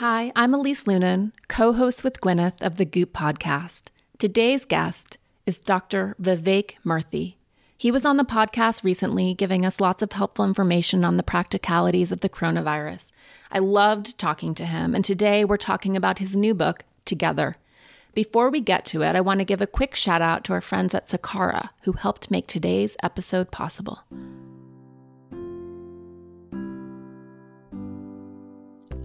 Hi, I'm Elise Loehnen, co host with Gwyneth of the Goop podcast. Today's guest is Dr. Vivek Murthy. He was on the podcast recently, giving us lots of helpful information on the practicalities of the coronavirus. I loved talking to him, and today we're talking about his new book, Together. Before we get to it, I want to give a quick shout out to our friends at Sakara, who helped make today's episode possible.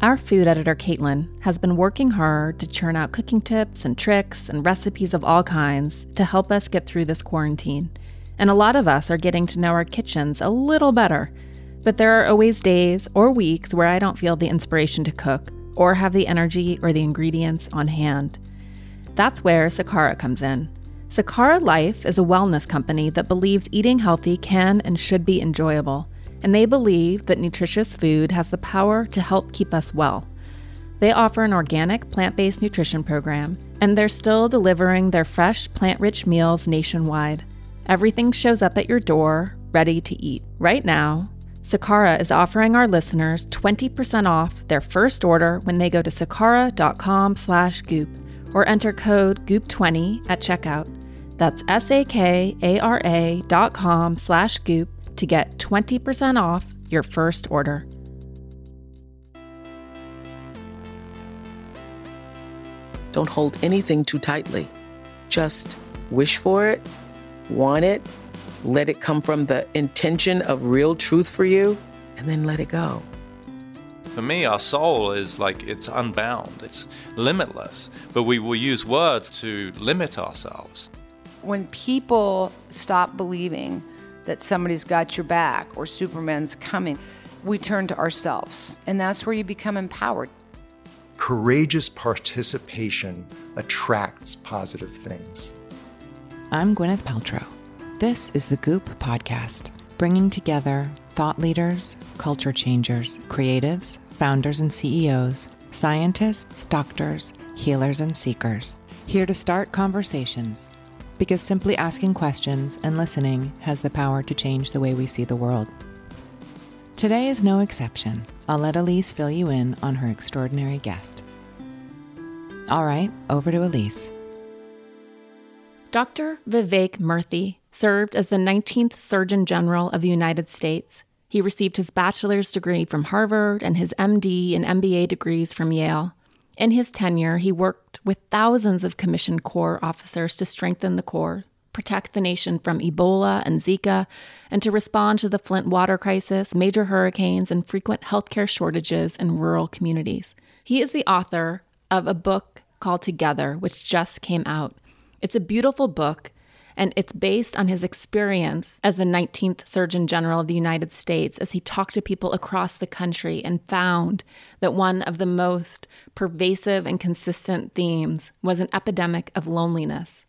Our food editor, Caitlin, has been working hard to churn out cooking tips and tricks and recipes of all kinds to help us get through this quarantine. And a lot of us are getting to know our kitchens a little better. But there are always days or weeks where I don't feel the inspiration to cook or have the energy or the ingredients on hand. That's where Sakara comes in. Sakara Life is a wellness company that believes eating healthy can and should be enjoyable and they believe that nutritious food has the power to help keep us well. They offer an organic, plant based nutrition program, and they're still delivering their fresh, plant rich meals nationwide. Everything shows up at your door, ready to eat. Right now, Sakara is offering our listeners 20% off their first order when they go to sakara.com slash goop or enter code goop20 at checkout. That's S-A-K-A-R-A dot com slash goop to get 20% off your first order. Don't hold anything too tightly. Just wish for it, want it, let it come from the intention of real truth for you, and then let it go. For me, our soul is like it's unbound, it's limitless, but we will use words to limit ourselves. When people stop believing that somebody's got your back or Superman's coming, we turn to ourselves. And that's where you become empowered. Courageous participation attracts positive things. I'm Gwyneth Paltrow. This is the Goop Podcast, bringing together thought leaders, culture changers, creatives, founders and CEOs, scientists, doctors, healers, and seekers, here to start conversations because simply asking questions and listening has the power to change the way we see the world. Today is no exception. I'll let Elise fill you in on her extraordinary guest. All right, over to Elise. Dr. Vivek Murthy served as the 19th Surgeon General of the United States. He received his bachelor's degree from Harvard and his MD and MBA degrees from Yale. In his tenure, he worked with thousands of commissioned Corps officers to strengthen the Corps, protect the nation from Ebola and Zika, and to respond to the Flint water crisis, major hurricanes, and frequent healthcare shortages in rural communities. He is the author of a book called Together, which just came out. It's a beautiful book and it's based on his experience as the 19th Surgeon General of the United States as he talked to people across the country and found that one of the most pervasive and consistent themes was an epidemic of loneliness.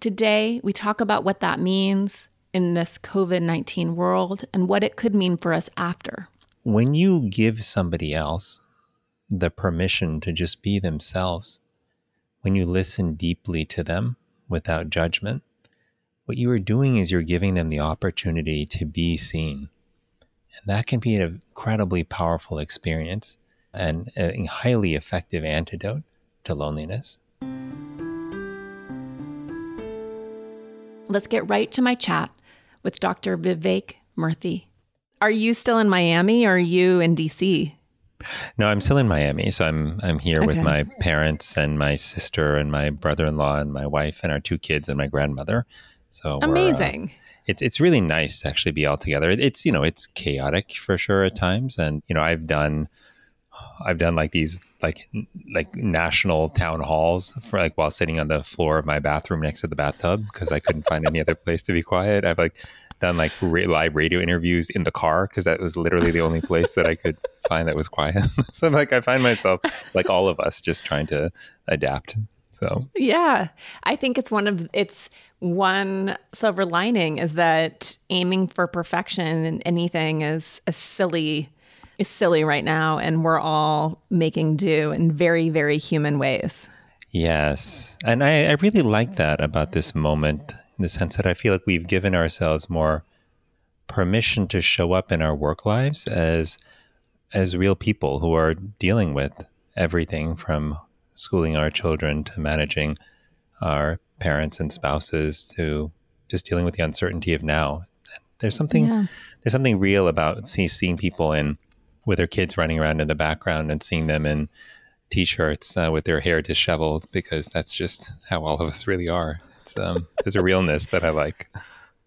Today, we talk about what that means in this COVID 19 world and what it could mean for us after. When you give somebody else the permission to just be themselves, when you listen deeply to them, without judgment, what you are doing is you're giving them the opportunity to be seen. And that can be an incredibly powerful experience and a highly effective antidote to loneliness. Let's get right to my chat with Dr. Vivek Murthy. Are you still in Miami or are you in DC? No, I'm still in Miami, so I'm I'm here okay. with my parents and my sister and my brother-in-law and my wife and our two kids and my grandmother. So uh, amazing. Uh, it's it's really nice to actually be all together. It's you know it's chaotic for sure at times, and you know I've done I've done like these like like national town halls for like while sitting on the floor of my bathroom next to the bathtub because I couldn't find any other place to be quiet. I've like done like ra- live radio interviews in the car because that was literally the only place that I could find that was quiet. so I'm like I find myself like all of us just trying to adapt. So yeah, I think it's one of it's one silver lining is that aiming for perfection in anything is a silly is silly right now and we're all making do in very very human ways. Yes. And I, I really like that about this moment in the sense that I feel like we've given ourselves more permission to show up in our work lives as as real people who are dealing with everything from schooling our children to managing our parents and spouses to just dealing with the uncertainty of now. There's something yeah. there's something real about see, seeing people in with their kids running around in the background and seeing them in t-shirts uh, with their hair disheveled because that's just how all of us really are. Um, there's a realness that I like.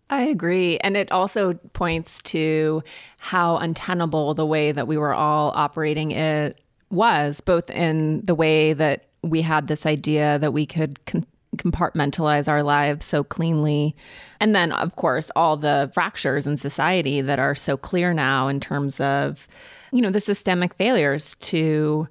I agree. And it also points to how untenable the way that we were all operating it was, both in the way that we had this idea that we could con- compartmentalize our lives so cleanly. And then, of course, all the fractures in society that are so clear now in terms of, you know, the systemic failures to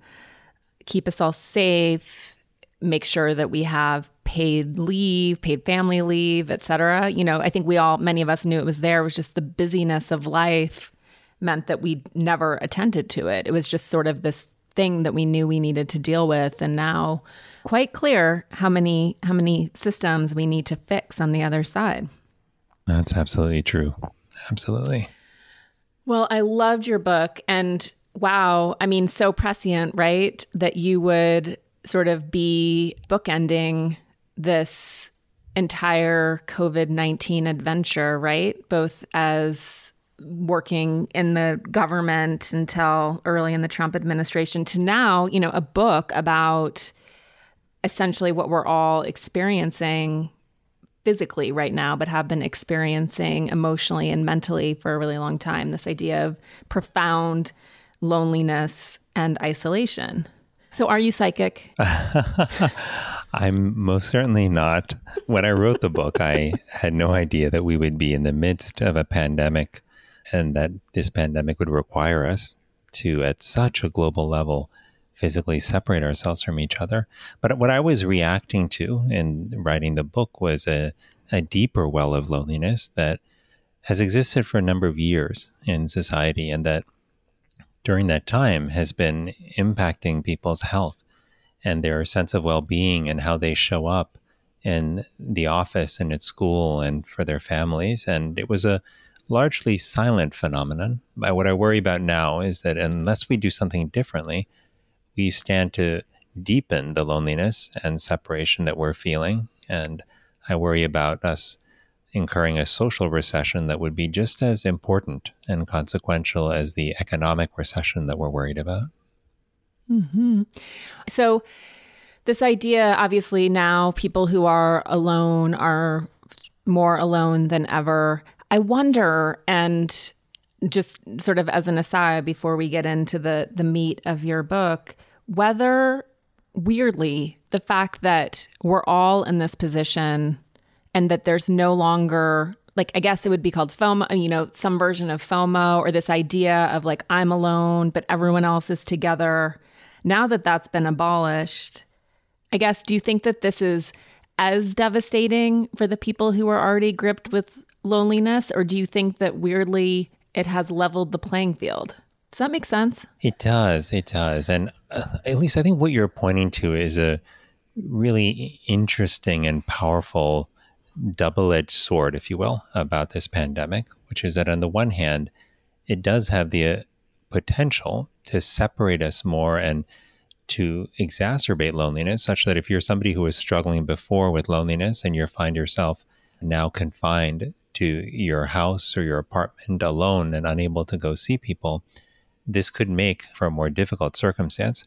keep us all safe, make sure that we have paid leave, paid family leave, et cetera. You know, I think we all, many of us knew it was there. It was just the busyness of life meant that we never attended to it. It was just sort of this thing that we knew we needed to deal with. And now quite clear how many how many systems we need to fix on the other side. That's absolutely true. Absolutely. Well, I loved your book and wow, I mean so prescient, right? That you would sort of be bookending this entire COVID 19 adventure, right? Both as working in the government until early in the Trump administration to now, you know, a book about essentially what we're all experiencing physically right now, but have been experiencing emotionally and mentally for a really long time this idea of profound loneliness and isolation. So, are you psychic? I'm most certainly not. When I wrote the book, I had no idea that we would be in the midst of a pandemic and that this pandemic would require us to, at such a global level, physically separate ourselves from each other. But what I was reacting to in writing the book was a, a deeper well of loneliness that has existed for a number of years in society and that during that time has been impacting people's health and their sense of well being and how they show up in the office and at school and for their families. And it was a largely silent phenomenon. But what I worry about now is that unless we do something differently, we stand to deepen the loneliness and separation that we're feeling. And I worry about us incurring a social recession that would be just as important and consequential as the economic recession that we're worried about. Mm-hmm. So, this idea obviously now people who are alone are more alone than ever. I wonder, and just sort of as an aside before we get into the the meat of your book, whether weirdly the fact that we're all in this position and that there's no longer like I guess it would be called FOMO, you know, some version of FOMO or this idea of like I'm alone but everyone else is together. Now that that's been abolished, I guess do you think that this is as devastating for the people who are already gripped with loneliness or do you think that weirdly it has leveled the playing field? Does that make sense? It does. It does. And uh, at least I think what you're pointing to is a really interesting and powerful double edged sword, if you will, about this pandemic, which is that on the one hand, it does have the uh, potential to separate us more and to exacerbate loneliness, such that if you're somebody who was struggling before with loneliness and you find yourself now confined to your house or your apartment alone and unable to go see people, this could make for a more difficult circumstance.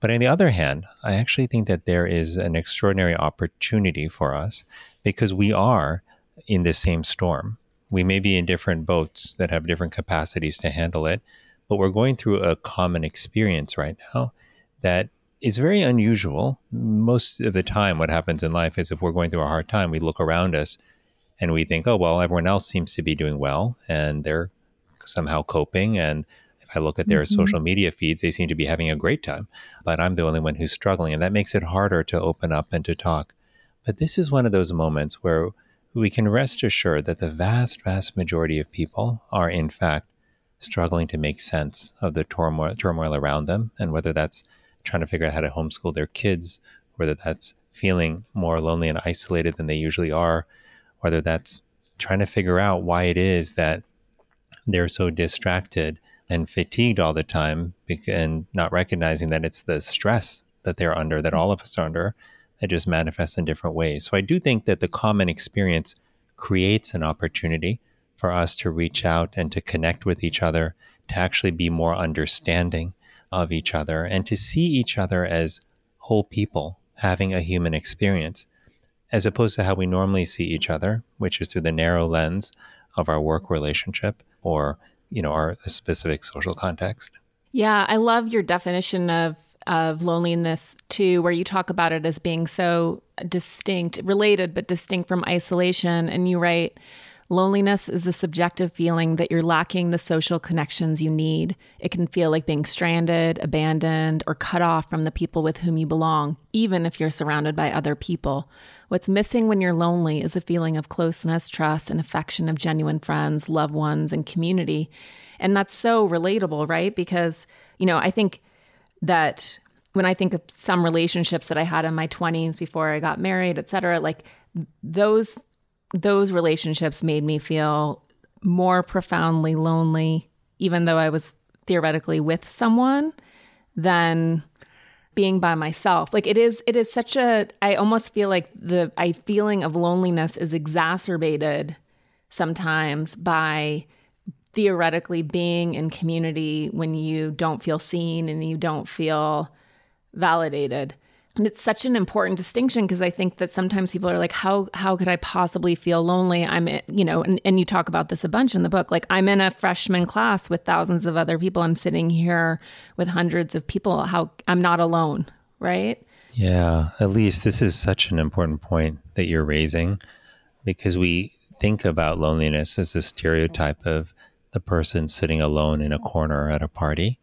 But on the other hand, I actually think that there is an extraordinary opportunity for us because we are in the same storm. We may be in different boats that have different capacities to handle it, but we're going through a common experience right now that is very unusual. Most of the time, what happens in life is if we're going through a hard time, we look around us and we think, oh, well, everyone else seems to be doing well and they're somehow coping. And if I look at their mm-hmm. social media feeds, they seem to be having a great time, but I'm the only one who's struggling. And that makes it harder to open up and to talk. But this is one of those moments where we can rest assured that the vast, vast majority of people are, in fact, struggling to make sense of the turmoil, turmoil around them. And whether that's trying to figure out how to homeschool their kids, whether that's feeling more lonely and isolated than they usually are, whether that's trying to figure out why it is that they're so distracted and fatigued all the time and not recognizing that it's the stress that they're under, that mm. all of us are under, that just manifests in different ways. So I do think that the common experience creates an opportunity for us to reach out and to connect with each other, to actually be more understanding of each other, and to see each other as whole people having a human experience, as opposed to how we normally see each other, which is through the narrow lens of our work relationship or you know our specific social context. Yeah, I love your definition of of loneliness too, where you talk about it as being so distinct, related but distinct from isolation. And you write, Loneliness is the subjective feeling that you're lacking the social connections you need. It can feel like being stranded, abandoned, or cut off from the people with whom you belong, even if you're surrounded by other people. What's missing when you're lonely is a feeling of closeness, trust, and affection of genuine friends, loved ones, and community. And that's so relatable, right? Because, you know, I think that when I think of some relationships that I had in my 20s before I got married, et cetera, like those those relationships made me feel more profoundly lonely, even though I was theoretically with someone, than being by myself. Like it is, it is such a. I almost feel like the I feeling of loneliness is exacerbated sometimes by theoretically being in community when you don't feel seen and you don't feel validated. And it's such an important distinction because I think that sometimes people are like, how how could I possibly feel lonely? I'm eh, you know, and, and you talk about this a bunch in the book. Like I'm in a freshman class with thousands of other people. I'm sitting here with hundreds of people. How I'm not alone, right? Yeah, Elise, this is such an important point that you're raising because we think about loneliness as a stereotype of the person sitting alone in a corner at a party.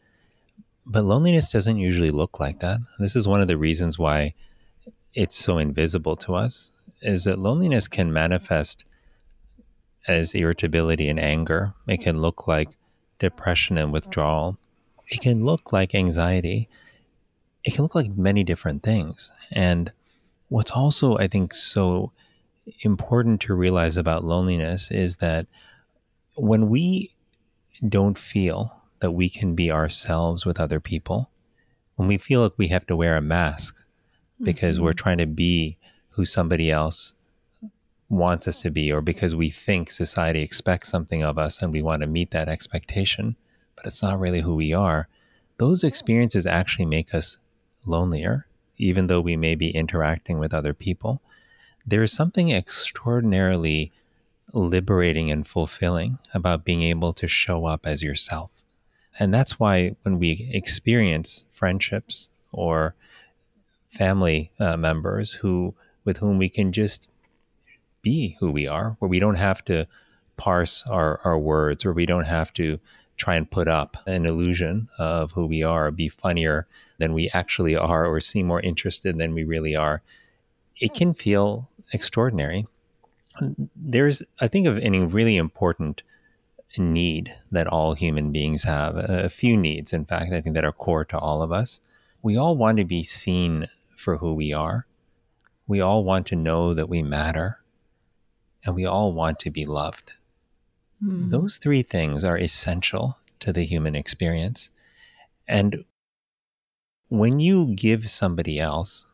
But loneliness doesn't usually look like that. This is one of the reasons why it's so invisible to us is that loneliness can manifest as irritability and anger. It can look like depression and withdrawal. It can look like anxiety. It can look like many different things. And what's also, I think, so important to realize about loneliness is that when we don't feel that we can be ourselves with other people, when we feel like we have to wear a mask because mm-hmm. we're trying to be who somebody else wants us to be, or because we think society expects something of us and we want to meet that expectation, but it's not really who we are, those experiences actually make us lonelier, even though we may be interacting with other people. There is something extraordinarily liberating and fulfilling about being able to show up as yourself. And that's why when we experience friendships or family uh, members who with whom we can just be who we are, where we don't have to parse our, our words, or we don't have to try and put up an illusion of who we are, be funnier than we actually are, or seem more interested than we really are. It can feel extraordinary. There's, I think, of any really important need that all human beings have, a few needs, in fact, I think that are core to all of us. We all want to be seen for who we are. We all want to know that we matter. And we all want to be loved. Mm. Those three things are essential to the human experience. And when you give somebody else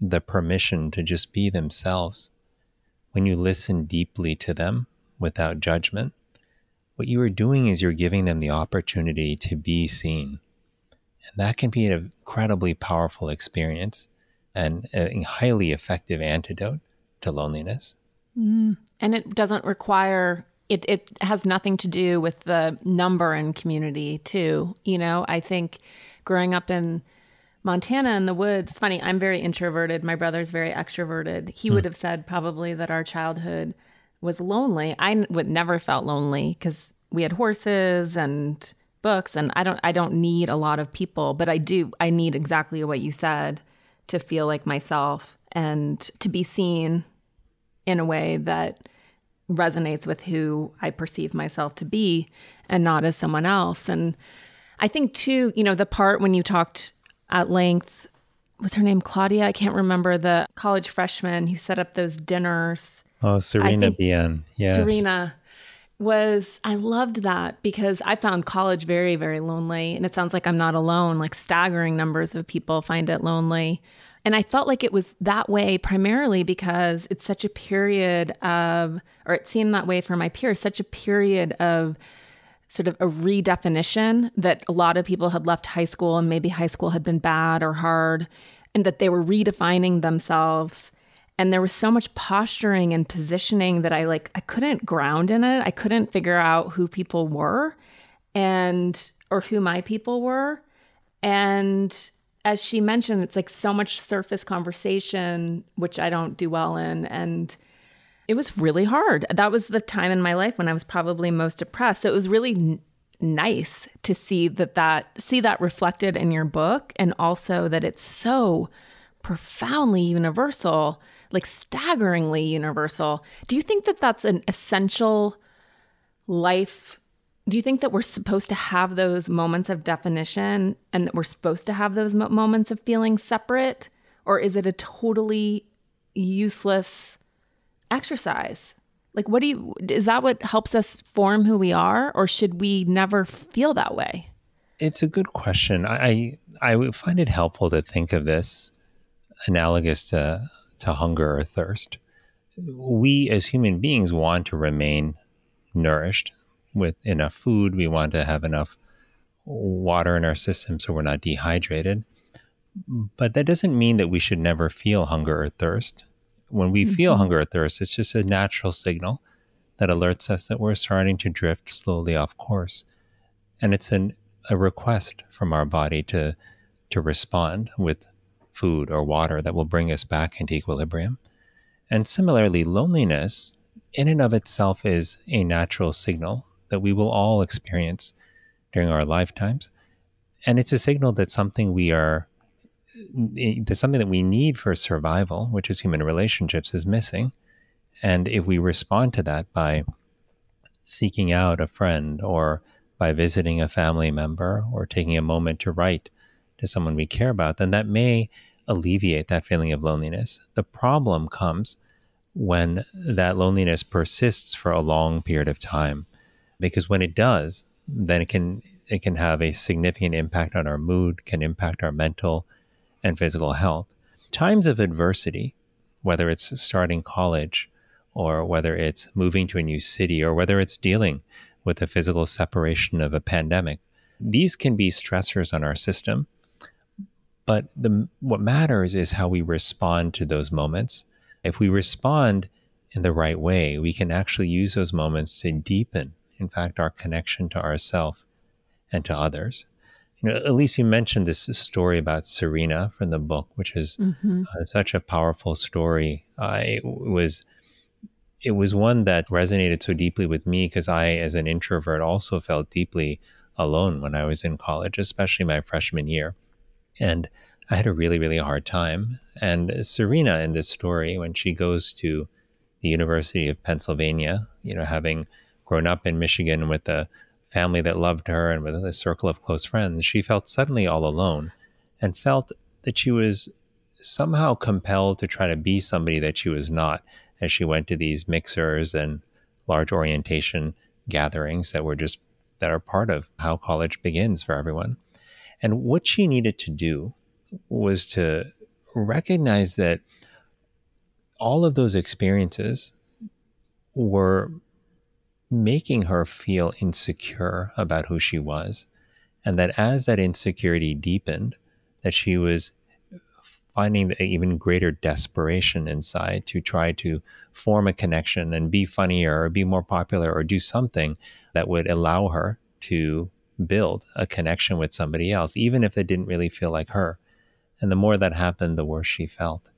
the permission to just be themselves, when you listen deeply to them without judgment, what you are doing is you're giving them the opportunity to be seen. And that can be an incredibly powerful experience and a highly effective antidote to loneliness. Mm. And it doesn't require it, it has nothing to do with the number in community too. You know, I think growing up in Montana in the woods, it's funny, I'm very introverted. My brother's very extroverted. He mm. would have said probably that our childhood was lonely. I would never felt lonely because we had horses and books, and I don't I don't need a lot of people, but I do I need exactly what you said to feel like myself and to be seen in a way that resonates with who I perceive myself to be and not as someone else. And I think too, you know, the part when you talked at length what's her name Claudia I can't remember the college freshman who set up those dinners Oh, Serena Bian. Yes. Serena. was I loved that because I found college very, very lonely. And it sounds like I'm not alone, like staggering numbers of people find it lonely. And I felt like it was that way primarily because it's such a period of, or it seemed that way for my peers, such a period of sort of a redefinition that a lot of people had left high school and maybe high school had been bad or hard, and that they were redefining themselves and there was so much posturing and positioning that I like I couldn't ground in it. I couldn't figure out who people were and or who my people were. And as she mentioned, it's like so much surface conversation, which I don't do well in. And it was really hard. That was the time in my life when I was probably most depressed. So it was really n- nice to see that that see that reflected in your book and also that it's so profoundly universal like staggeringly universal. Do you think that that's an essential life? Do you think that we're supposed to have those moments of definition and that we're supposed to have those mo- moments of feeling separate? Or is it a totally useless exercise? Like, what do you, is that what helps us form who we are? Or should we never feel that way? It's a good question. I, I find it helpful to think of this analogous to to hunger or thirst. We as human beings want to remain nourished with enough food. We want to have enough water in our system so we're not dehydrated. But that doesn't mean that we should never feel hunger or thirst. When we mm-hmm. feel hunger or thirst, it's just a natural signal that alerts us that we're starting to drift slowly off course. And it's an, a request from our body to, to respond with food or water that will bring us back into equilibrium. And similarly, loneliness in and of itself is a natural signal that we will all experience during our lifetimes. And it's a signal that something we are, that something that we need for survival, which is human relationships, is missing. And if we respond to that by seeking out a friend or by visiting a family member or taking a moment to write to someone we care about, then that may alleviate that feeling of loneliness. The problem comes when that loneliness persists for a long period of time because when it does then it can it can have a significant impact on our mood can impact our mental and physical health times of adversity whether it's starting college or whether it's moving to a new city or whether it's dealing with the physical separation of a pandemic these can be stressors on our system but the, what matters is how we respond to those moments. If we respond in the right way, we can actually use those moments to deepen, in fact, our connection to ourselves and to others. You know, Elise, you mentioned this story about Serena from the book, which is mm-hmm. uh, such a powerful story. Uh, it was it was one that resonated so deeply with me because I, as an introvert, also felt deeply alone when I was in college, especially my freshman year. And I had a really, really hard time. And Serena in this story, when she goes to the University of Pennsylvania, you know, having grown up in Michigan with a family that loved her and with a circle of close friends, she felt suddenly all alone and felt that she was somehow compelled to try to be somebody that she was not as she went to these mixers and large orientation gatherings that were just that are part of how college begins for everyone. And what she needed to do was to recognize that all of those experiences were making her feel insecure about who she was. And that as that insecurity deepened, that she was finding even greater desperation inside to try to form a connection and be funnier or be more popular or do something that would allow her to build a connection with somebody else, even if it didn't really feel like her. And the more that happened, the worse she felt.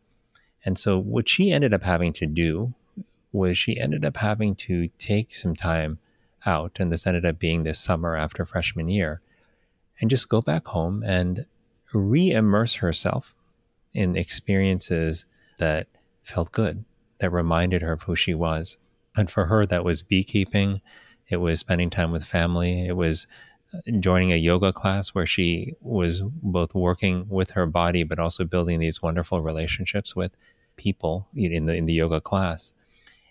And so, what she ended up having to do was she ended up having to take some time out. And this ended up being this summer after freshman year and just go back home and re immerse herself in experiences that felt good, that reminded her of who she was. And for her, that was beekeeping, it was spending time with family, it was joining a yoga class where she was both working with her body but also building these wonderful relationships with people in the in the yoga class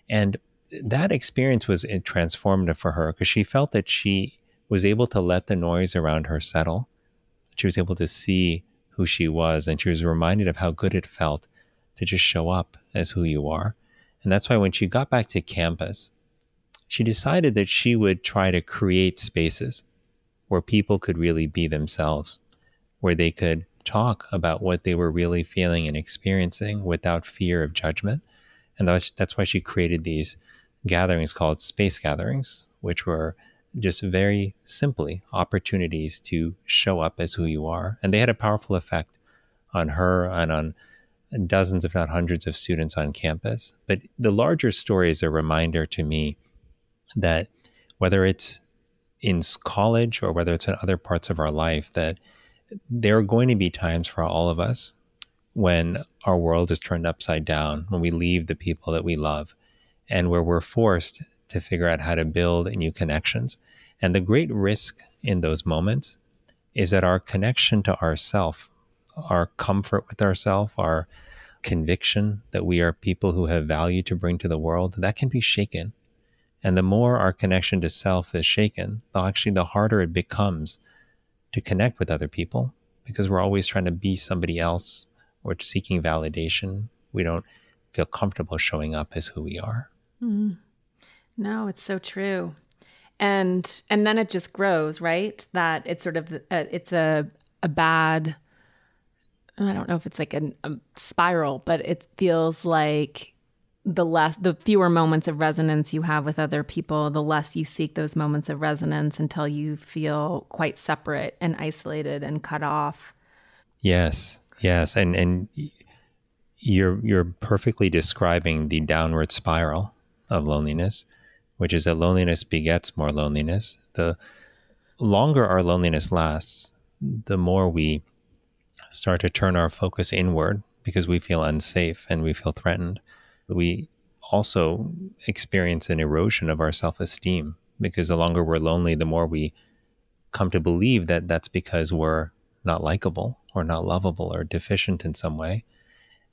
and that experience was transformative for her because she felt that she was able to let the noise around her settle. She was able to see who she was, and she was reminded of how good it felt to just show up as who you are. And that's why when she got back to campus, she decided that she would try to create spaces where people could really be themselves, where they could talk about what they were really feeling and experiencing without fear of judgment. And that's, that's why she created these gatherings called space gatherings, which were just very simply opportunities to show up as who you are. And they had a powerful effect on her and on dozens, if not hundreds, of students on campus. But the larger story is a reminder to me that whether it's in college or whether it's in other parts of our life, that there are going to be times for all of us when our world is turned upside down, when we leave the people that we love, and where we're forced to figure out how to build new connections. And the great risk in those moments is that our connection to ourself, our comfort with ourself, our conviction that we are people who have value to bring to the world, that can be shaken. And the more our connection to self is shaken, actually the harder it becomes to connect with other people because we're always trying to be somebody else. We're seeking validation. We don't feel comfortable showing up as who we are. Mm. No, it's so true. And and then it just grows, right? That it's sort of a, it's a a bad I don't know if it's like a, a spiral, but it feels like the less the fewer moments of resonance you have with other people the less you seek those moments of resonance until you feel quite separate and isolated and cut off. Yes yes and and you're you're perfectly describing the downward spiral of loneliness which is that loneliness begets more loneliness. The longer our loneliness lasts the more we start to turn our focus inward because we feel unsafe and we feel threatened we also experience an erosion of our self esteem because the longer we're lonely, the more we come to believe that that's because we're not likable or not lovable or deficient in some way.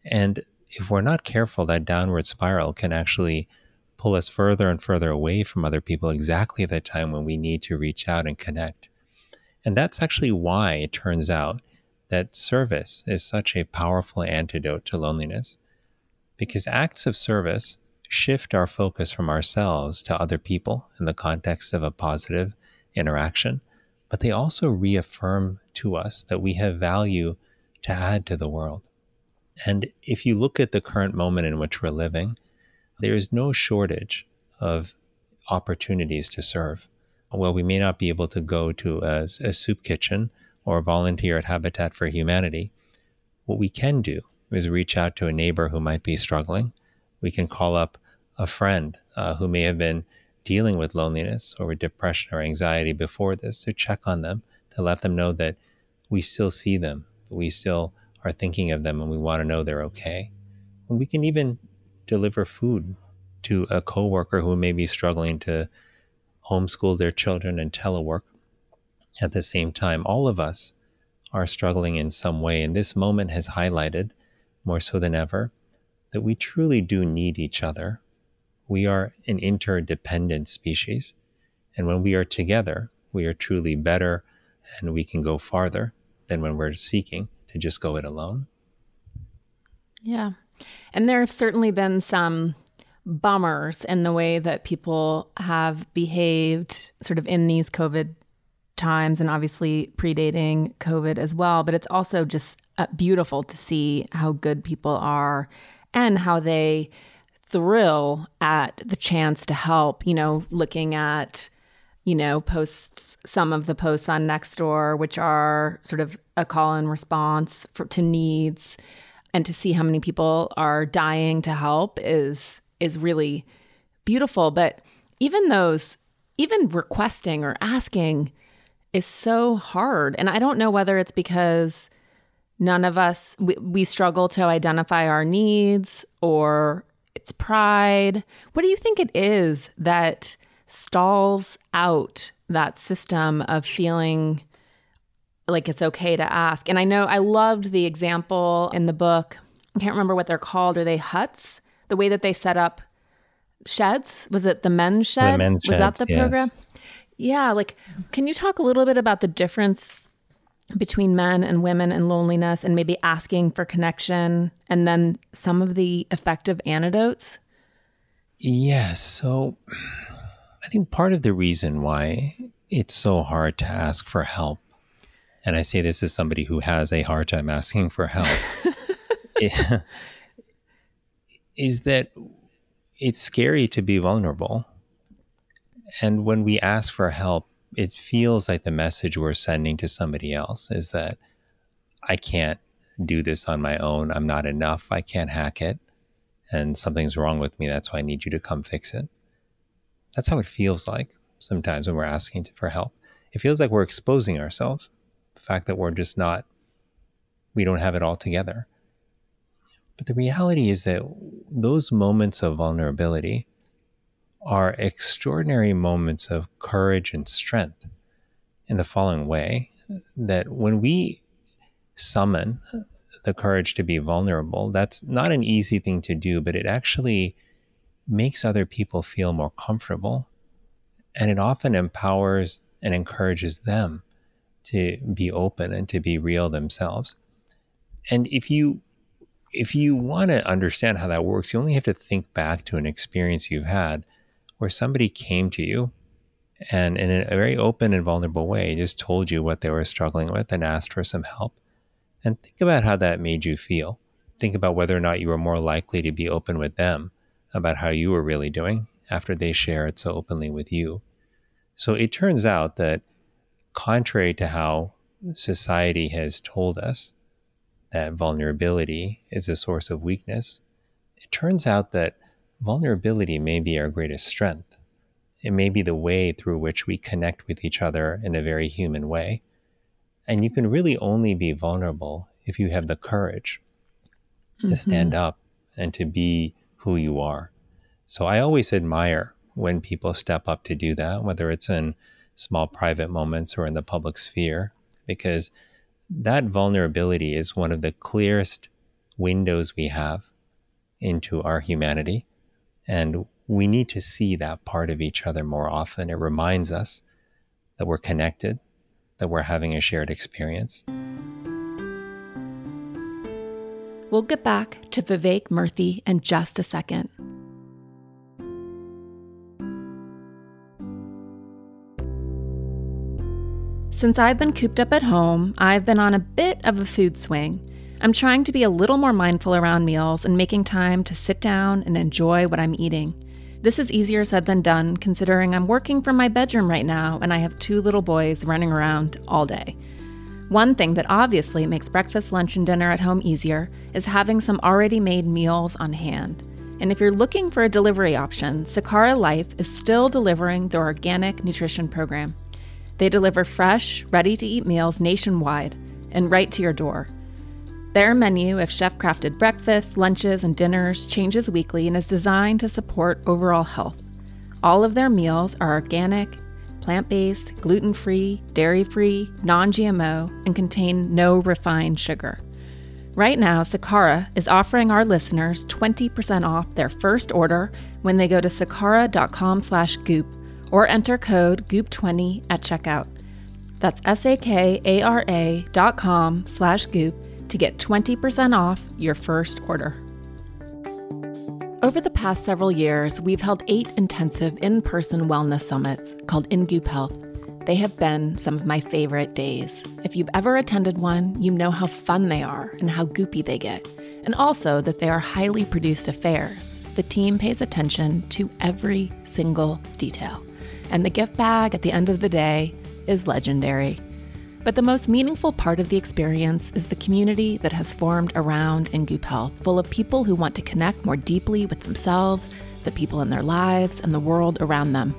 And if we're not careful, that downward spiral can actually pull us further and further away from other people exactly at the time when we need to reach out and connect. And that's actually why it turns out that service is such a powerful antidote to loneliness because acts of service shift our focus from ourselves to other people in the context of a positive interaction, but they also reaffirm to us that we have value to add to the world. And if you look at the current moment in which we're living, there is no shortage of opportunities to serve. Well, we may not be able to go to a, a soup kitchen or volunteer at Habitat for Humanity. What we can do is reach out to a neighbor who might be struggling. We can call up a friend uh, who may have been dealing with loneliness or with depression or anxiety before this to check on them, to let them know that we still see them, we still are thinking of them, and we want to know they're okay. And we can even deliver food to a coworker who may be struggling to homeschool their children and telework at the same time. All of us are struggling in some way, and this moment has highlighted more so than ever, that we truly do need each other. We are an interdependent species. And when we are together, we are truly better and we can go farther than when we're seeking to just go it alone. Yeah. And there have certainly been some bummers in the way that people have behaved sort of in these COVID times and obviously predating COVID as well. But it's also just uh, beautiful to see how good people are and how they thrill at the chance to help. You know, looking at, you know, posts, some of the posts on Nextdoor, which are sort of a call and response for, to needs, and to see how many people are dying to help is is really beautiful. But even those, even requesting or asking is so hard. And I don't know whether it's because none of us, we, we struggle to identify our needs or it's pride. What do you think it is that stalls out that system of feeling like it's okay to ask? And I know I loved the example in the book. I can't remember what they're called. Are they huts? The way that they set up sheds. Was it the men's shed? The men's was that the program? yes. Yeah, like can you talk a little bit about the difference between men and women and loneliness and maybe asking for connection and then some of the effective antidotes? Yes. So I think part of the reason why it's so hard to ask for help, and I say this as somebody who has a hard time asking for help, is that it's scary to be vulnerable. And when we ask for help, it feels like the message we're sending to somebody else is that I can't do this on my own. I'm not enough. I can't hack it. And something's wrong with me. That's why I need you to come fix it. That's how it feels like sometimes when we're asking for help. It feels like we're exposing ourselves. The fact that we're just not, we don't have it all together. But the reality is that those moments of vulnerability are extraordinary moments of courage and strength in the following way that when we summon the courage to be vulnerable, that's not an easy thing to do, but it actually makes other people feel more comfortable. And it often empowers and encourages them to be open and to be real themselves. And if you if you want to understand how that works, you only have to think back to an experience you've had where somebody came to you and in a very open and vulnerable way just told you what they were struggling with and asked for some help. And think about how that made you feel. Think about whether or not you were more likely to be open with them about how you were really doing after they shared so openly with you. So it turns out that, contrary to how society has told us that vulnerability is a source of weakness, it turns out that vulnerability may be our greatest strength. It may be the way through which we connect with each other in a very human way. And you can really only be vulnerable if you have the courage to mm-hmm. stand up and to be who you are. So I always admire when people step up to do that, whether it's in small private moments or in the public sphere, because that vulnerability is one of the clearest windows we have into our humanity. And we need to see that part of each other more often. It reminds us that we're connected, that we're having a shared experience. We'll get back to Vivek Murthy in just a second. Since I've been cooped up at home, I've been on a bit of a food swing. I'm trying to be a little more mindful around meals and making time to sit down and enjoy what I'm eating. This is easier said than done, considering I'm working from my bedroom right now and I have two little boys running around all day. One thing that obviously makes breakfast, lunch, and dinner at home easier is having some already made meals on hand. And if you're looking for a delivery option, Sakara Life is still delivering their organic nutrition program. They deliver fresh, ready to eat meals nationwide and right to your door. Their menu of chef crafted breakfasts, lunches, and dinners changes weekly and is designed to support overall health. All of their meals are organic, plant based, gluten free, dairy free, non GMO, and contain no refined sugar. Right now, Sakara is offering our listeners 20% off their first order when they go to sakara.com slash goop or enter code goop20 at checkout. That's S-A-K-A-R-A dot com slash goop to get 20% off your first order. Over the past several years, we've held eight intensive in person wellness summits called In Goop Health. They have been some of my favorite days. If you've ever attended one, you know how fun they are and how goopy they get, and also that they are highly produced affairs. The team pays attention to every single detail, and the gift bag at the end of the day is legendary. But the most meaningful part of the experience is the community that has formed around In Health, full of people who want to connect more deeply with themselves, the people in their lives, and the world around them.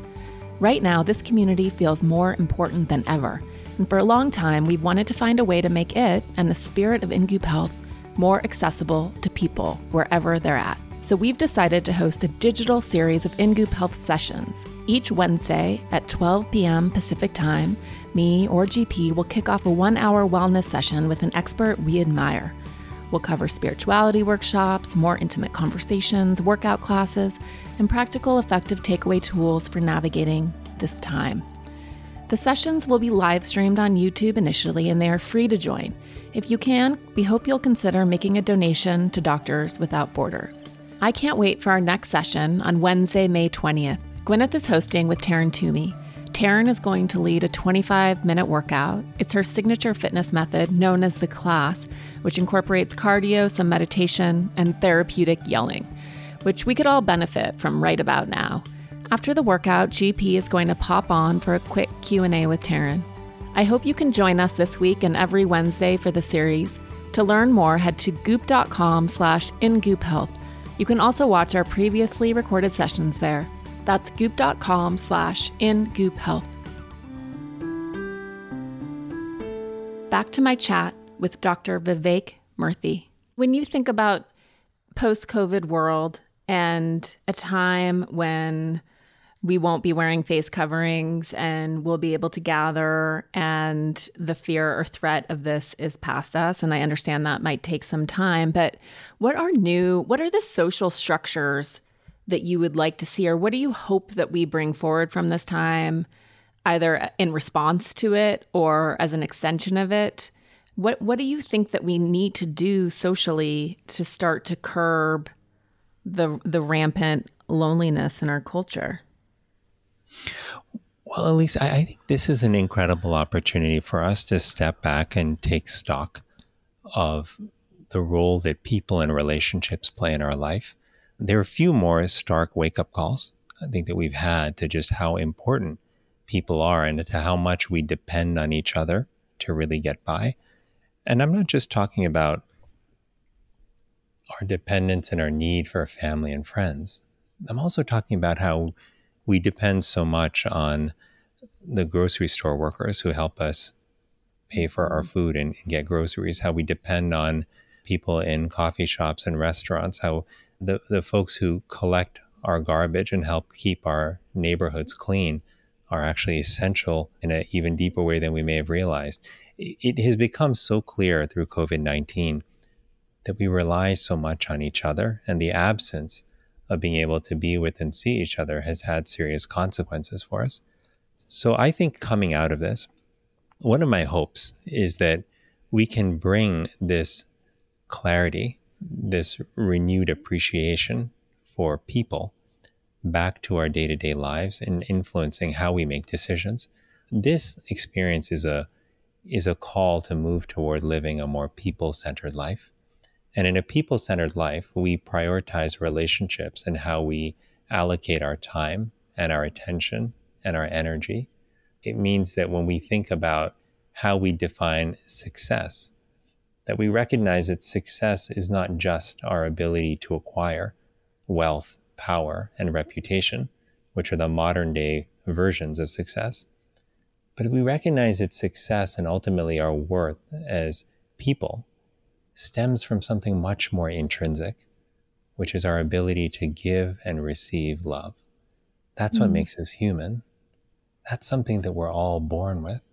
Right now, this community feels more important than ever, and for a long time, we've wanted to find a way to make it and the spirit of In Health more accessible to people wherever they're at. So we've decided to host a digital series of In Goop Health sessions. Each Wednesday at 12 p.m. Pacific Time, me or GP will kick off a one hour wellness session with an expert we admire. We'll cover spirituality workshops, more intimate conversations, workout classes, and practical, effective takeaway tools for navigating this time. The sessions will be live streamed on YouTube initially, and they are free to join. If you can, we hope you'll consider making a donation to Doctors Without Borders. I can't wait for our next session on Wednesday, May 20th. Gwyneth is hosting with Taryn Toomey. Taryn is going to lead a 25 minute workout. It's her signature fitness method known as the class, which incorporates cardio, some meditation, and therapeutic yelling, which we could all benefit from right about now. After the workout, GP is going to pop on for a quick Q&A with Taryn. I hope you can join us this week and every Wednesday for the series. To learn more, head to goop.com slash ingoophealth. You can also watch our previously recorded sessions there. That's goop.com slash ingoophealth. Back to my chat with Dr. Vivek Murthy. When you think about post-COVID world and a time when we won't be wearing face coverings and we'll be able to gather and the fear or threat of this is past us and i understand that might take some time but what are new what are the social structures that you would like to see or what do you hope that we bring forward from this time either in response to it or as an extension of it what what do you think that we need to do socially to start to curb the the rampant loneliness in our culture well, Elise, I, I think this is an incredible opportunity for us to step back and take stock of the role that people and relationships play in our life. There are a few more stark wake up calls, I think, that we've had to just how important people are and to how much we depend on each other to really get by. And I'm not just talking about our dependence and our need for family and friends. I'm also talking about how we depend so much on the grocery store workers who help us pay for our mm-hmm. food and, and get groceries, how we depend on people in coffee shops and restaurants, how the, the folks who collect our garbage and help keep our neighborhoods clean are actually essential in an even deeper way than we may have realized. It, has become so clear through COVID 19 that we rely so much on each other, and the absence of being able to be with and see each other has had serious consequences for us. So I think coming out of this, one of my hopes is that we can bring this clarity, this renewed appreciation for people back to our day to day lives and influencing how we make decisions. This experience is a is a call to move toward living a more people centered life. And in a people centered life, we prioritize relationships and how we allocate our time and our attention and our energy. It means that when we think about how we define success, that we recognize that success is not just our ability to acquire wealth, power, and reputation, which are the modern day versions of success, but we recognize that success and ultimately our worth as people stems from something much more intrinsic, which is our ability to give and receive love. That's mm what makes us human. That's something that we're all born with.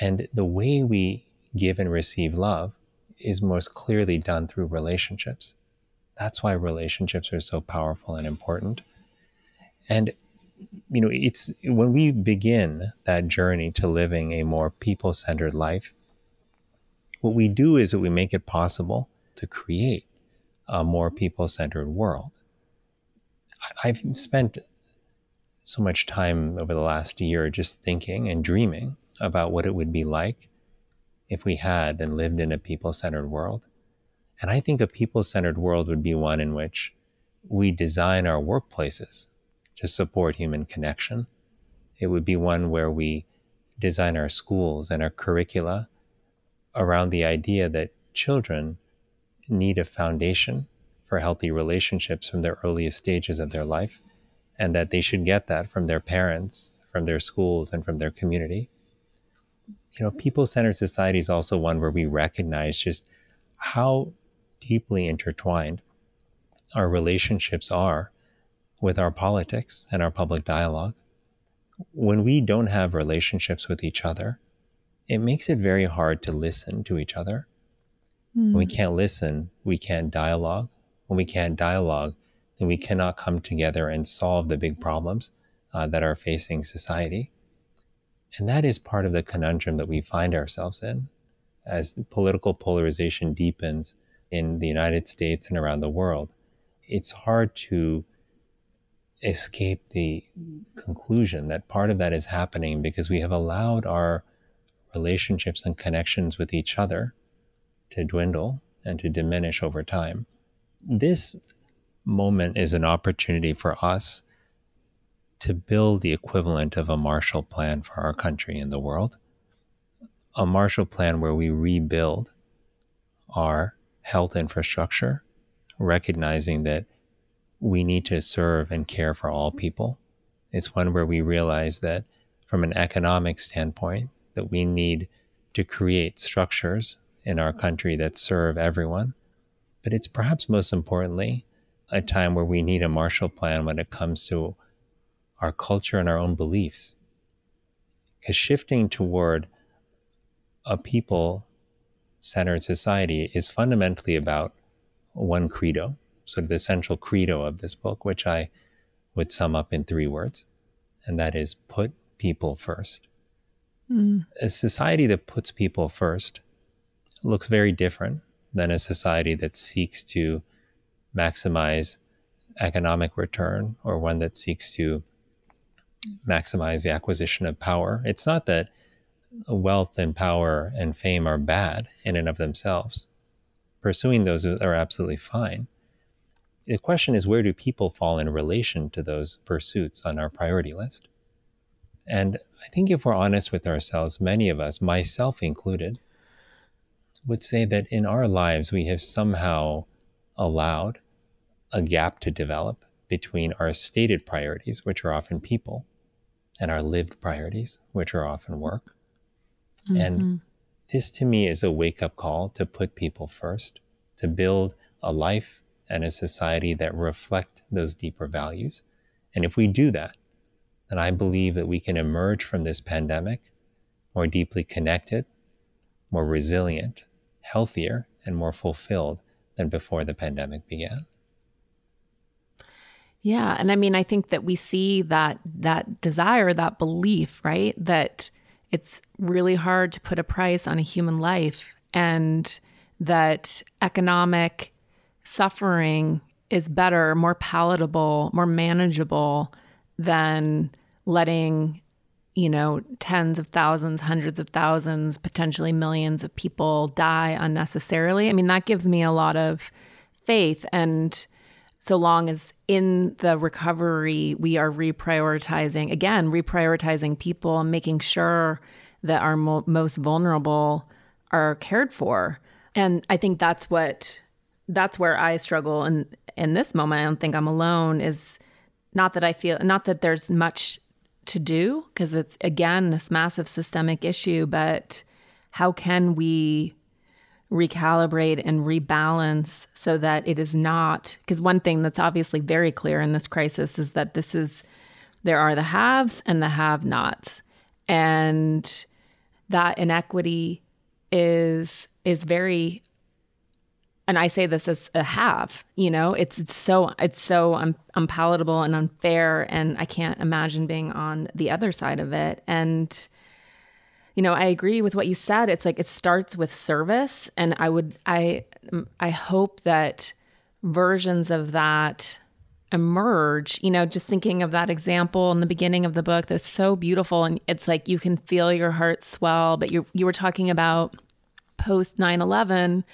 And the way we give and receive love is most clearly done through relationships. That's why relationships are so powerful and important. And you know, it's when we begin that journey to living a more people centered life, what we do is that we make it possible to create a more people centered world. I've spent so much time over the last year just thinking and dreaming about what it would be like if we had and lived in a people centered world. And I think a people centered world would be one in which we design our workplaces to support human connection. It would be one where we design our schools and our curricula around the idea that children need a foundation for healthy relationships from their earliest stages of their life, and that they should get that from their parents, from their schools, and from their community. You know, people centered society is also one where we recognize just how deeply intertwined our relationships are with our politics and our public dialogue. When we don't have relationships with each other, it makes it very hard to listen to each other. When we can't listen, we can't dialogue. When we can't dialogue, then we cannot come together and solve the big problems uh, that are facing society. And that is part of the conundrum that we find ourselves in as political polarization deepens in the United States and around the world. It's hard to escape the conclusion that part of that is happening because we have allowed our relationships and connections with each other to dwindle and to diminish over time. This moment is an opportunity for us to build the equivalent of a Marshall Plan for our country and the world. A Marshall Plan where we rebuild our health infrastructure, recognizing that we need to serve and care for all people. It's one where we realize that from an economic standpoint, that we need to create structures in our country that serve everyone. But it's perhaps most importantly a time where we need a Marshall Plan when it comes to our culture and our own beliefs. Because shifting toward a people centered society is fundamentally about one credo, sort of the central credo of this book, which I would sum up in three words, and that is put people first. Mm. A society that puts people first looks very different than a society that seeks to maximize economic return or one that seeks to maximize the acquisition of power. It's not that wealth and power and fame are bad in and of themselves. Pursuing those are absolutely fine. The question is where do people fall in relation to those pursuits on our priority list? And I think if we're honest with ourselves, many of us, myself included, would say that in our lives we have somehow allowed a gap to develop between our stated priorities, which are often people, and our lived priorities, which are often work. Mm-hmm. And this to me is a wake up call to put people first, to build a life and a society that reflect those deeper values. And if we do that, then I believe that we can emerge from this pandemic more deeply connected, more resilient, healthier, and more fulfilled than before the pandemic began. Yeah, and I mean I think that we see that that desire, that belief, right? That it's really hard to put a price on a human life and that economic suffering is better, more palatable, more manageable than letting you know, tens of thousands, hundreds of thousands, potentially millions of people die unnecessarily. I mean, that gives me a lot of faith. And so long as in the recovery, we are reprioritizing, again, reprioritizing people and making sure that our mo- most vulnerable are cared for. And I think that's what, that's where I struggle. And in this moment, I don't think I'm alone is not that I feel, not that there's much to do because it's again this massive systemic issue but how can we recalibrate and rebalance so that it is not because one thing that's obviously very clear in this crisis is that this is there are the haves and the have nots and that inequity is is very and I say this as a have, you know, it's, it's so, it's so un, unpalatable and unfair. And I can't imagine being on the other side of it. And, you know, I agree with what you said. It's like, it starts with service. And I would, I, I hope that versions of that emerge, you know, just thinking of that example in the beginning of the book, that's so beautiful. And it's like, you can feel your heart swell, but you you were talking about post 9 11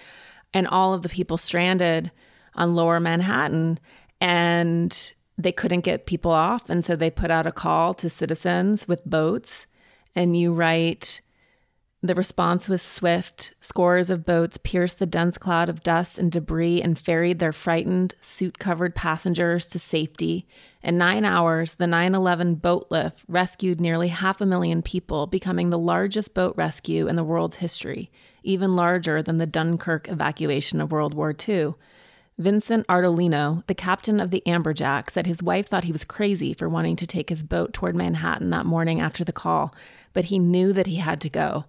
and all of the people stranded on lower Manhattan and they couldn't get people off. And so they put out a call to citizens with boats. And you write, the response was swift. Scores of boats pierced the dense cloud of dust and debris and ferried their frightened, suit covered passengers to safety. In nine hours, the 9 11 boat lift rescued nearly half a million people, becoming the largest boat rescue in the world's history even larger than the Dunkirk evacuation of World War II. Vincent Ardolino, the captain of the Amberjack, said his wife thought he was crazy for wanting to take his boat toward Manhattan that morning after the call, but he knew that he had to go.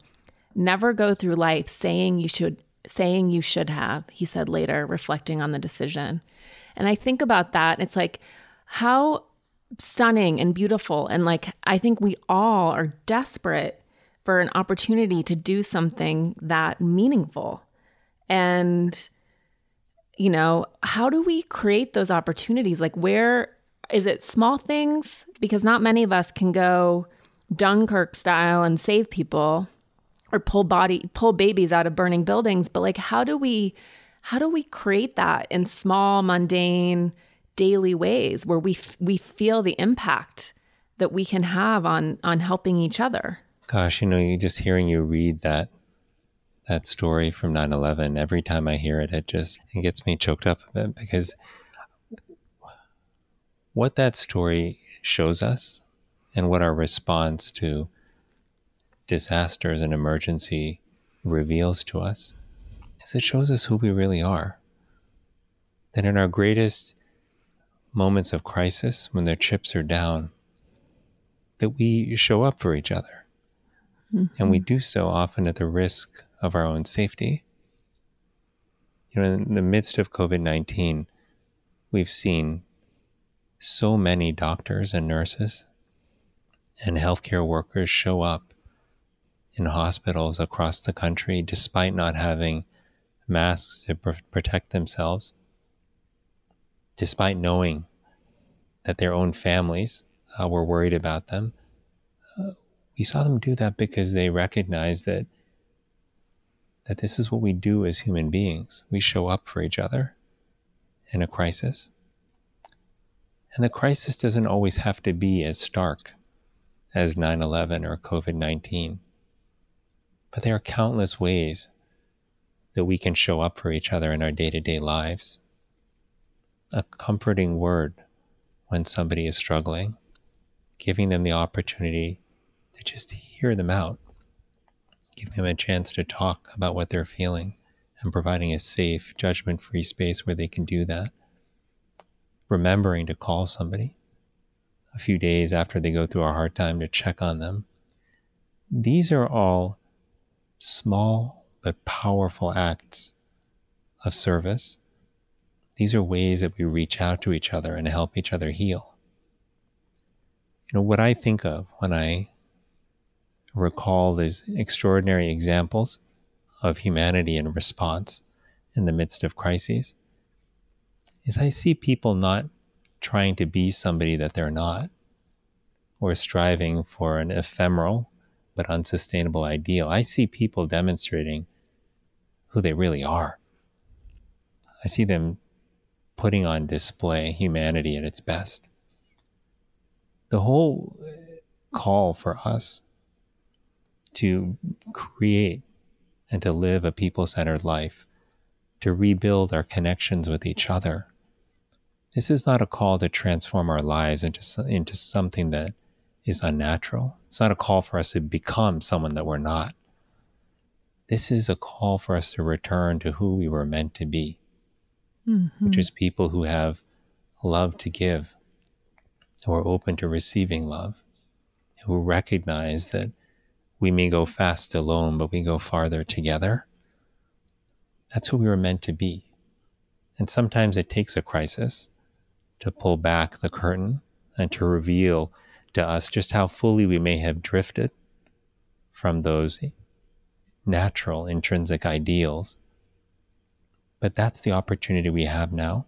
Never go through life saying you should saying you should have, he said later, reflecting on the decision. And I think about that. It's like, how stunning and beautiful. And like, I think we all are desperate for an opportunity to do something that meaningful. And, you know, how do we create those opportunities? Like, where is it small things? Because not many of us can go Dunkirk style and save people or pull body pull babies out of burning buildings but like how do we how do we create that in small mundane daily ways where we we feel the impact that we can have on on helping each other. Gosh, you know, you just hearing you read that that story from 9/11 every time I hear it it just it gets me choked up a bit because what that story shows us and what our response to disasters and emergency reveals to us is it shows us who we really are. That in our greatest moments of crisis, when their chips are down, that we show up for each other. Mm-hmm. And we do so often at the risk of our own safety. You know, in the midst of COVID 19, we've seen so many doctors and nurses and healthcare workers show up in hospitals across the country despite not having masks to pr- protect themselves despite knowing that their own families uh, were worried about them, uh, we saw them do that because they recognized that that this is what we do as human beings. We show up for each other in a crisis. And the crisis doesn't always have to be as stark as 9 11 or COVID 19. But there are countless ways that we can show up for each other in our day to day lives a comforting word when somebody is struggling, giving them the opportunity to just hear them out, giving them a chance to talk about what they're feeling, and providing a safe, judgment free space where they can do that. Remembering to call somebody a few days after they go through a hard time to check on them. These are all small but powerful acts of service these are ways that we reach out to each other and help each other heal. You know, what I think of when I recall these extraordinary examples of humanity in response in the midst of crises is I see people not trying to be somebody that they're not or striving for an ephemeral but unsustainable ideal. I see people demonstrating who they really are. I see them putting on display humanity at its best. The whole call for us to create and to live a people centered life, to rebuild our connections with each other. This is not a call to transform our lives into, into something that is unnatural. It's not a call for us to become someone that we're not. This is a call for us to return to who we were meant to be mm-hmm. which is people who have love to give, who are open to receiving love, who recognize that we may go fast alone, but we go farther together. That's who we were meant to be. And sometimes it takes a crisis to pull back the curtain and to reveal to us just how fully we may have drifted from those natural intrinsic ideals but that's the opportunity we have now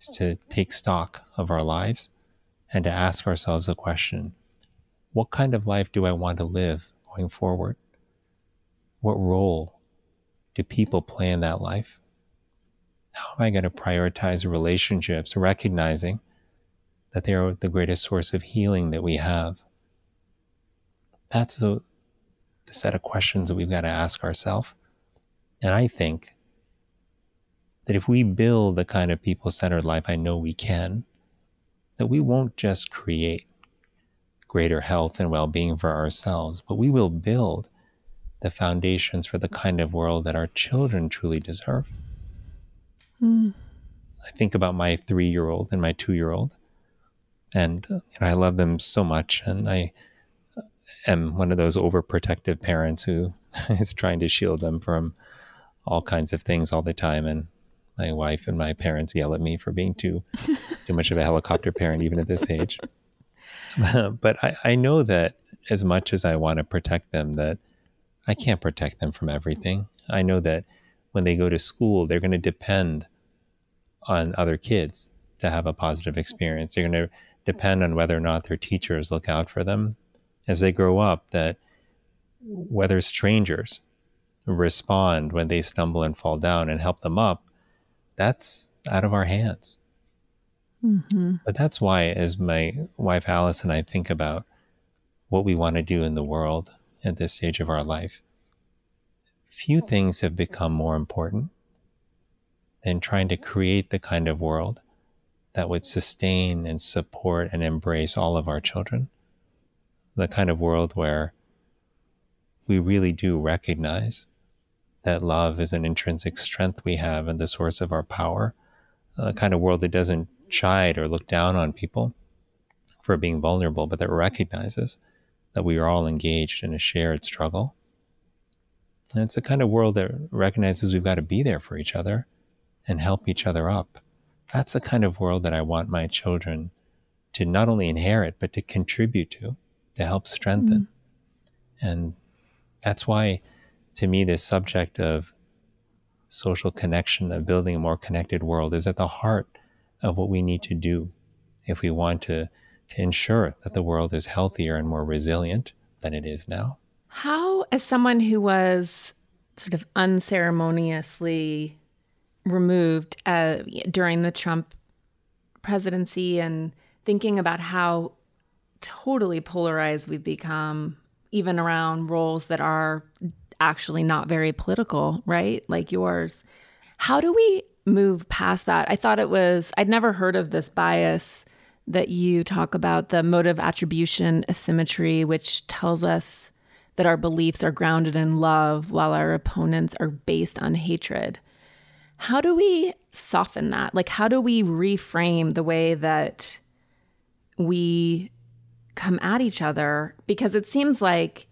is to take stock of our lives and to ask ourselves the question what kind of life do I want to live going forward? What role do people play in that life? How am I going to prioritize relationships, recognizing that they are the greatest source of healing that we have? That's the, the set of questions that we've got to ask ourselves. And I think that if we build the kind of people centered life I know we can, that we won't just create greater health and well being for ourselves, but we will build the foundations for the kind of world that our children truly deserve. Mm. I think about my three year old and my two year old, and you know, I love them so much. And I, am one of those overprotective parents who is trying to shield them from all kinds of things all the time. And my wife and my parents yell at me for being too too much of a helicopter parent, even at this age. but I, I know that as much as I want to protect them, that I can't protect them from everything. I know that when they go to school, they're going to depend on other kids to have a positive experience. They're going to depend on whether or not their teachers look out for them as they grow up, that whether strangers respond when they stumble and fall down and help them up, that's out of our hands. Mm-hmm. But that's why, as my wife Alice and I think about what we want to do in the world at this stage of our life, few things have become more important than trying to create the kind of world that would sustain and support and embrace all of our children. The kind of world where we really do recognize that love is an intrinsic strength we have and the source of our power. Uh, a kind of world that doesn't chide or look down on people for being vulnerable, but that recognizes that we are all engaged in a shared struggle. And it's a kind of world that recognizes we've got to be there for each other and help each other up. That's the kind of world that I want my children to not only inherit, but to contribute to, to help strengthen. Mm. And that's why, to me, this subject of social connection, of building a more connected world, is at the heart of what we need to do if we want to, to ensure that the world is healthier and more resilient than it is now. How, as someone who was sort of unceremoniously removed uh, during the Trump presidency and thinking about how totally polarized we've become, even around roles that are actually not very political, right? Like yours. How do we move past that? I thought it was, I'd never heard of this bias that you talk about the motive attribution asymmetry, which tells us that our beliefs are grounded in love while our opponents are based on hatred. How do we soften that? Like, how do we reframe the way that we come at each other? Because it seems like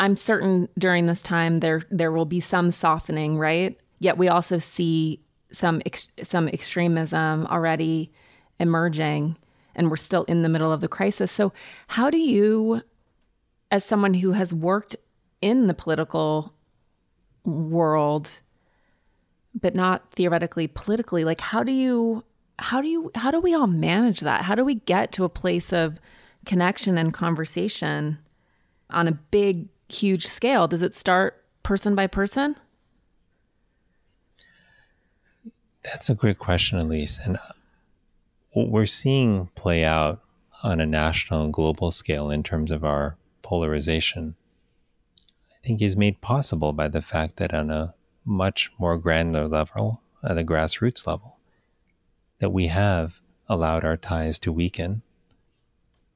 I'm certain during this time there there will be some softening, right? Yet we also see some ex- some extremism already emerging, and we're still in the middle of the crisis. So, how do you, as someone who has worked in the political world, but not theoretically politically like how do you how do you how do we all manage that? How do we get to a place of connection and conversation on a big huge scale? Does it start person by person? That's a great question elise. And what we're seeing play out on a national and global scale in terms of our polarization i think is made possible by the fact that on a much more granular level, at the grassroots level, that we have allowed our ties to weaken.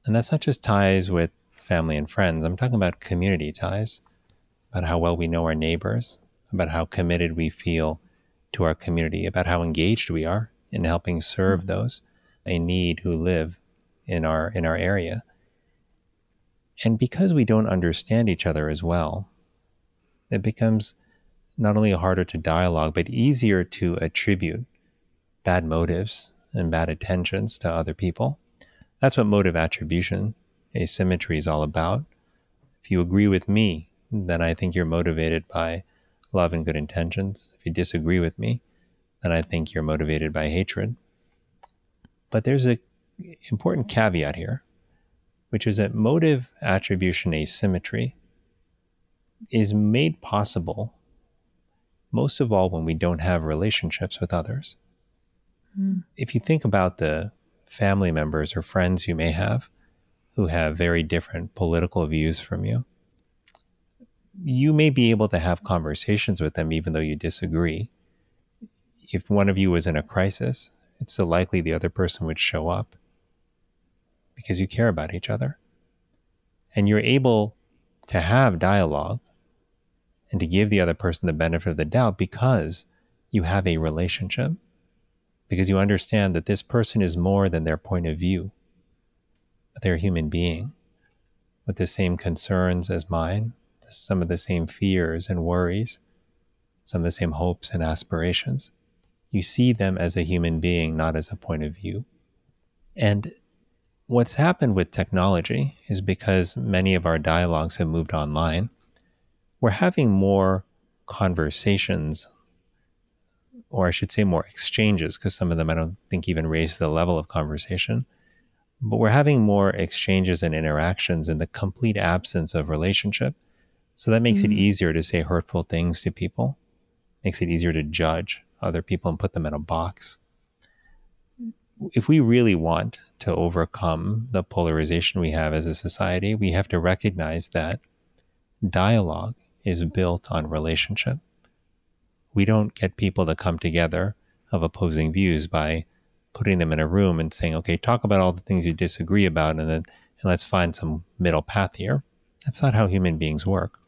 And that's not just ties with family and friends, I'm talking about community ties, about how well we know our neighbors, about how committed we feel to our community, about how engaged we are in helping serve mm-hmm. those in need who live in our in our area. And because we don't understand each other as well, it becomes not only harder to dialogue, but easier to attribute bad motives and bad intentions to other people. That's what motive attribution asymmetry is all about. If you agree with me, then I think you're motivated by love and good intentions. If you disagree with me, then I think you're motivated by hatred. But there's an important caveat here, which is that motive attribution asymmetry is made possible most of all when we don't have relationships with others. Mm. If you think about the family members or friends you may have who have very different political views from you, you may be able to have conversations with them even though you disagree. If one of you was in a crisis, it's so likely the other person would show up because you care about each other. And you're able to have dialogue and to give the other person the benefit of the doubt because you have a relationship, because you understand that this person is more than their point of view, but they're a human being. with the same concerns as mine, some of the same fears and worries, some of the same hopes and aspirations. You see them as a human being, not as a point of view. And what's happened with technology is because many of our dialogues have moved online, we're having more conversations, or I should say more exchanges, because some of them I don't think even raise the level of conversation. But we're having more exchanges and interactions in the complete absence of relationship. So that makes mm-hmm. it easier to say hurtful things to people, makes it easier to judge other people and put them in a box. If we really want to overcome the polarization we have as a society, we have to recognize that dialogue is built on relationship. We don't get people to come together of opposing views by putting them in a room and saying, okay, talk about all the things you disagree about and then and let's find some middle path here. That's not how human beings work.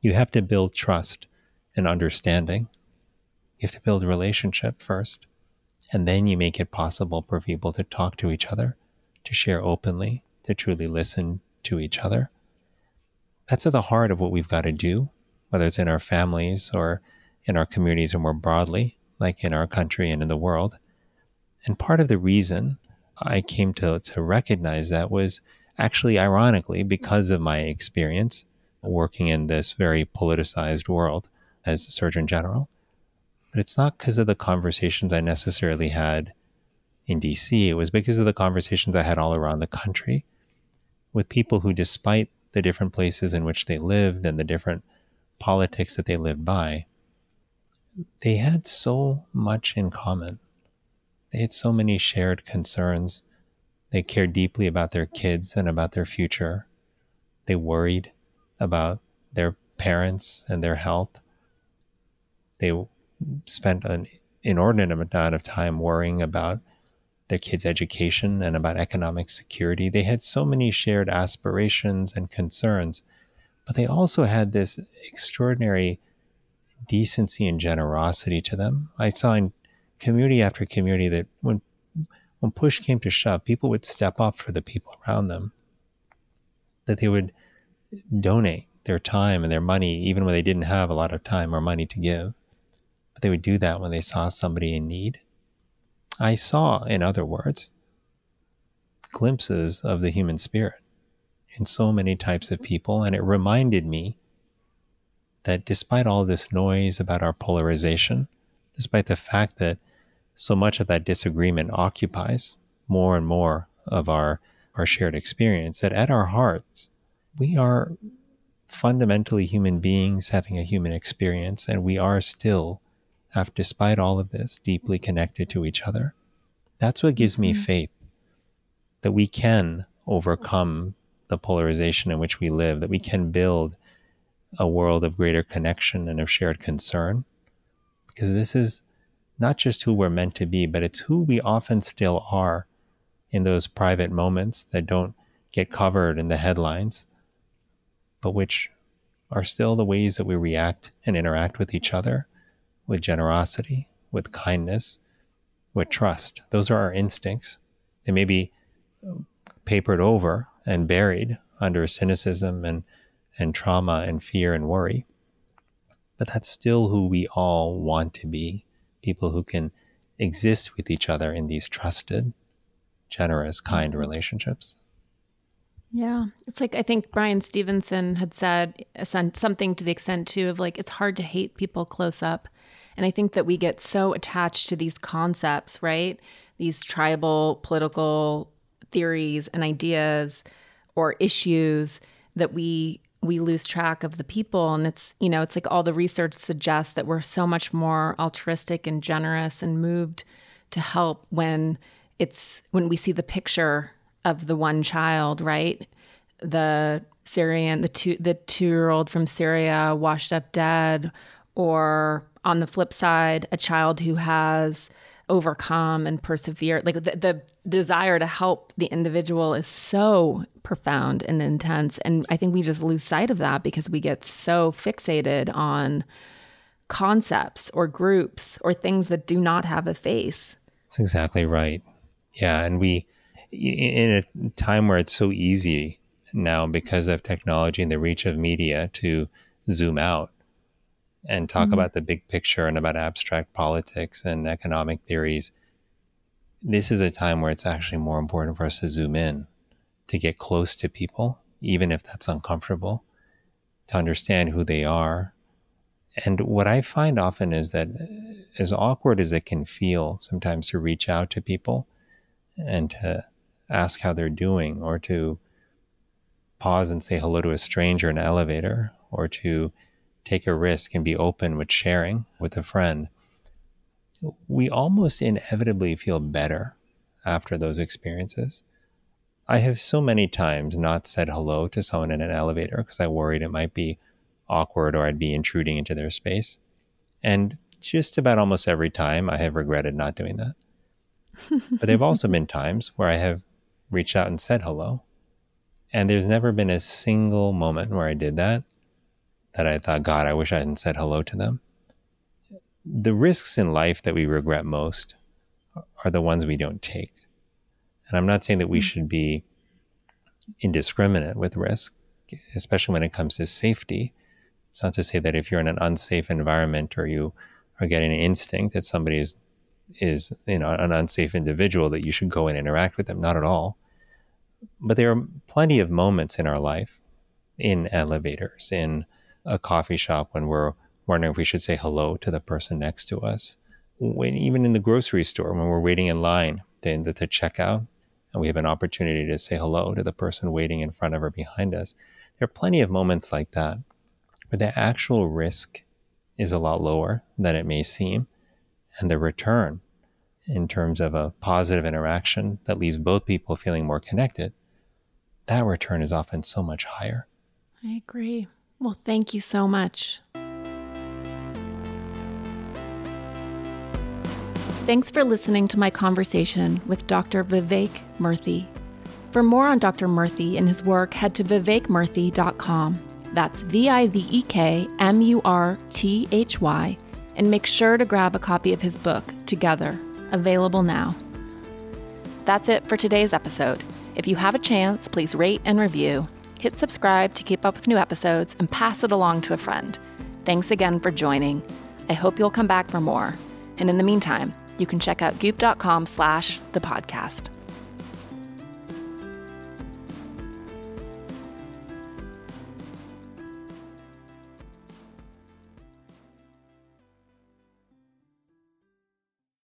You have to build trust and understanding you have to build relationship first, and then you make it possible for people to talk to each other, to share openly, to truly listen to each other. That's at the heart of what we've got to do, whether it's in our families or in our communities or more broadly, like in our country and in the world. And part of the reason I came to, to recognize that was actually ironically because of my experience working in this very politicized world as Surgeon General but it's not because of the conversations I necessarily had in DC. It was because of the conversations I had all around the country with people who, despite the different places in which they lived and the different politics that they lived by, they had so much in common. They had so many shared concerns. They cared deeply about their kids and about their future. They worried about their parents and their health. They spent an inordinate amount of time worrying about their kids' education and about economic security. They had so many shared aspirations and concerns, but they also had this extraordinary decency and generosity to them. I saw in community after community that when when push came to shove, people would step up for the people around them. That they would donate their time and their money, even when they didn't have a lot of time or money to give but they would do that when they saw somebody in need. I saw, in other words, glimpses of the human spirit in so many types of people, and it reminded me that despite all this noise about our polarization, despite the fact that so much of that disagreement occupies more and more of our, our shared experience, that at our hearts, we are fundamentally human beings having a human experience, and we are still have, despite all of this, deeply connected to each other. That's what gives me mm-hmm. faith that we can overcome the polarization in which we live, that we can build a world of greater connection and of shared concern. Because this is not just who we're meant to be, but it's who we often still are in those private moments that don't get covered in the headlines, but which are still the ways that we react and interact with each other with generosity, with kindness, with trust. Those are our instincts. They may be papered over and buried under cynicism and, and trauma and fear and worry. But that's still who we all want to be people who can exist with each other in these trusted, generous, kind mm-hmm. relationships. Yeah. It's like I think Bryan Stevenson had said something to the extent too of like it's hard to hate people close up and I think that we get so attached to these concepts, right? These tribal political theories and ideas or issues that we we lose track of the people and it's you know it's like all the research suggests that we're so much more altruistic and generous and moved to help when it's when we see the picture of the one child right the syrian the two the two year old from syria washed up dead or on the flip side, a child who has overcome and persevered, like the, the desire to help the individual is so profound and intense. And I think we just lose sight of that because we get so fixated on concepts or groups or things that do not have a face. That's exactly right. Yeah. And we, in a time where it's so easy now because of technology and the reach of media to zoom out and talk mm-hmm. about the big picture and about abstract politics and economic theories. This is a time where it's actually more important for us to zoom in, to get close to people, even if that's uncomfortable, to understand who they are. And what I find often is that, as awkward as it can feel sometimes to reach out to people and to ask how they're doing or to pause and say hello to a stranger in an elevator or to take a risk and be open with sharing with a friend, we almost inevitably feel better after those experiences. I have so many times not said hello to someone in an elevator because I worried it might be awkward or I'd be intruding into their space. And just about almost every time I have regretted not doing that. but there have also been times where I have reached out and said hello and there's never been a single moment where I did that that I thought, God, I wish I hadn't said hello to them. The risks in life that we regret most are the ones we don't take. And I'm not saying that we mm. should be indiscriminate with risk, especially when it comes to safety. It's not to say that if you're in an unsafe environment or you are getting an instinct that somebody is is you know an unsafe individual that you should go and interact with them. Not at all. But there are plenty of moments in our life, in elevators, in a coffee shop, when we're wondering if we should say hello to the person next to us. When even in the grocery store, when we're waiting in line to, to check out, and we have an opportunity to say hello to the person waiting in front of or behind us. There are plenty of moments like that where the actual risk is a lot lower than it may seem, and the return in terms of a positive interaction that leaves both people feeling more connected, that return is often so much higher. I agree. Well, thank you so much. Thanks for listening to my conversation with Dr. Vivek Murthy. For more on Dr. Murthy and his work, head to vivekmurthy.com. That's V I V E K M U R T H Y, and make sure to grab a copy of his book, Together available now. That's it for today's episode. If you have a chance, please rate and review. Hit subscribe to keep up with new episodes and pass it along to a friend. Thanks again for joining. I hope you'll come back for more. And in the meantime, you can check out goop.com slash the podcast.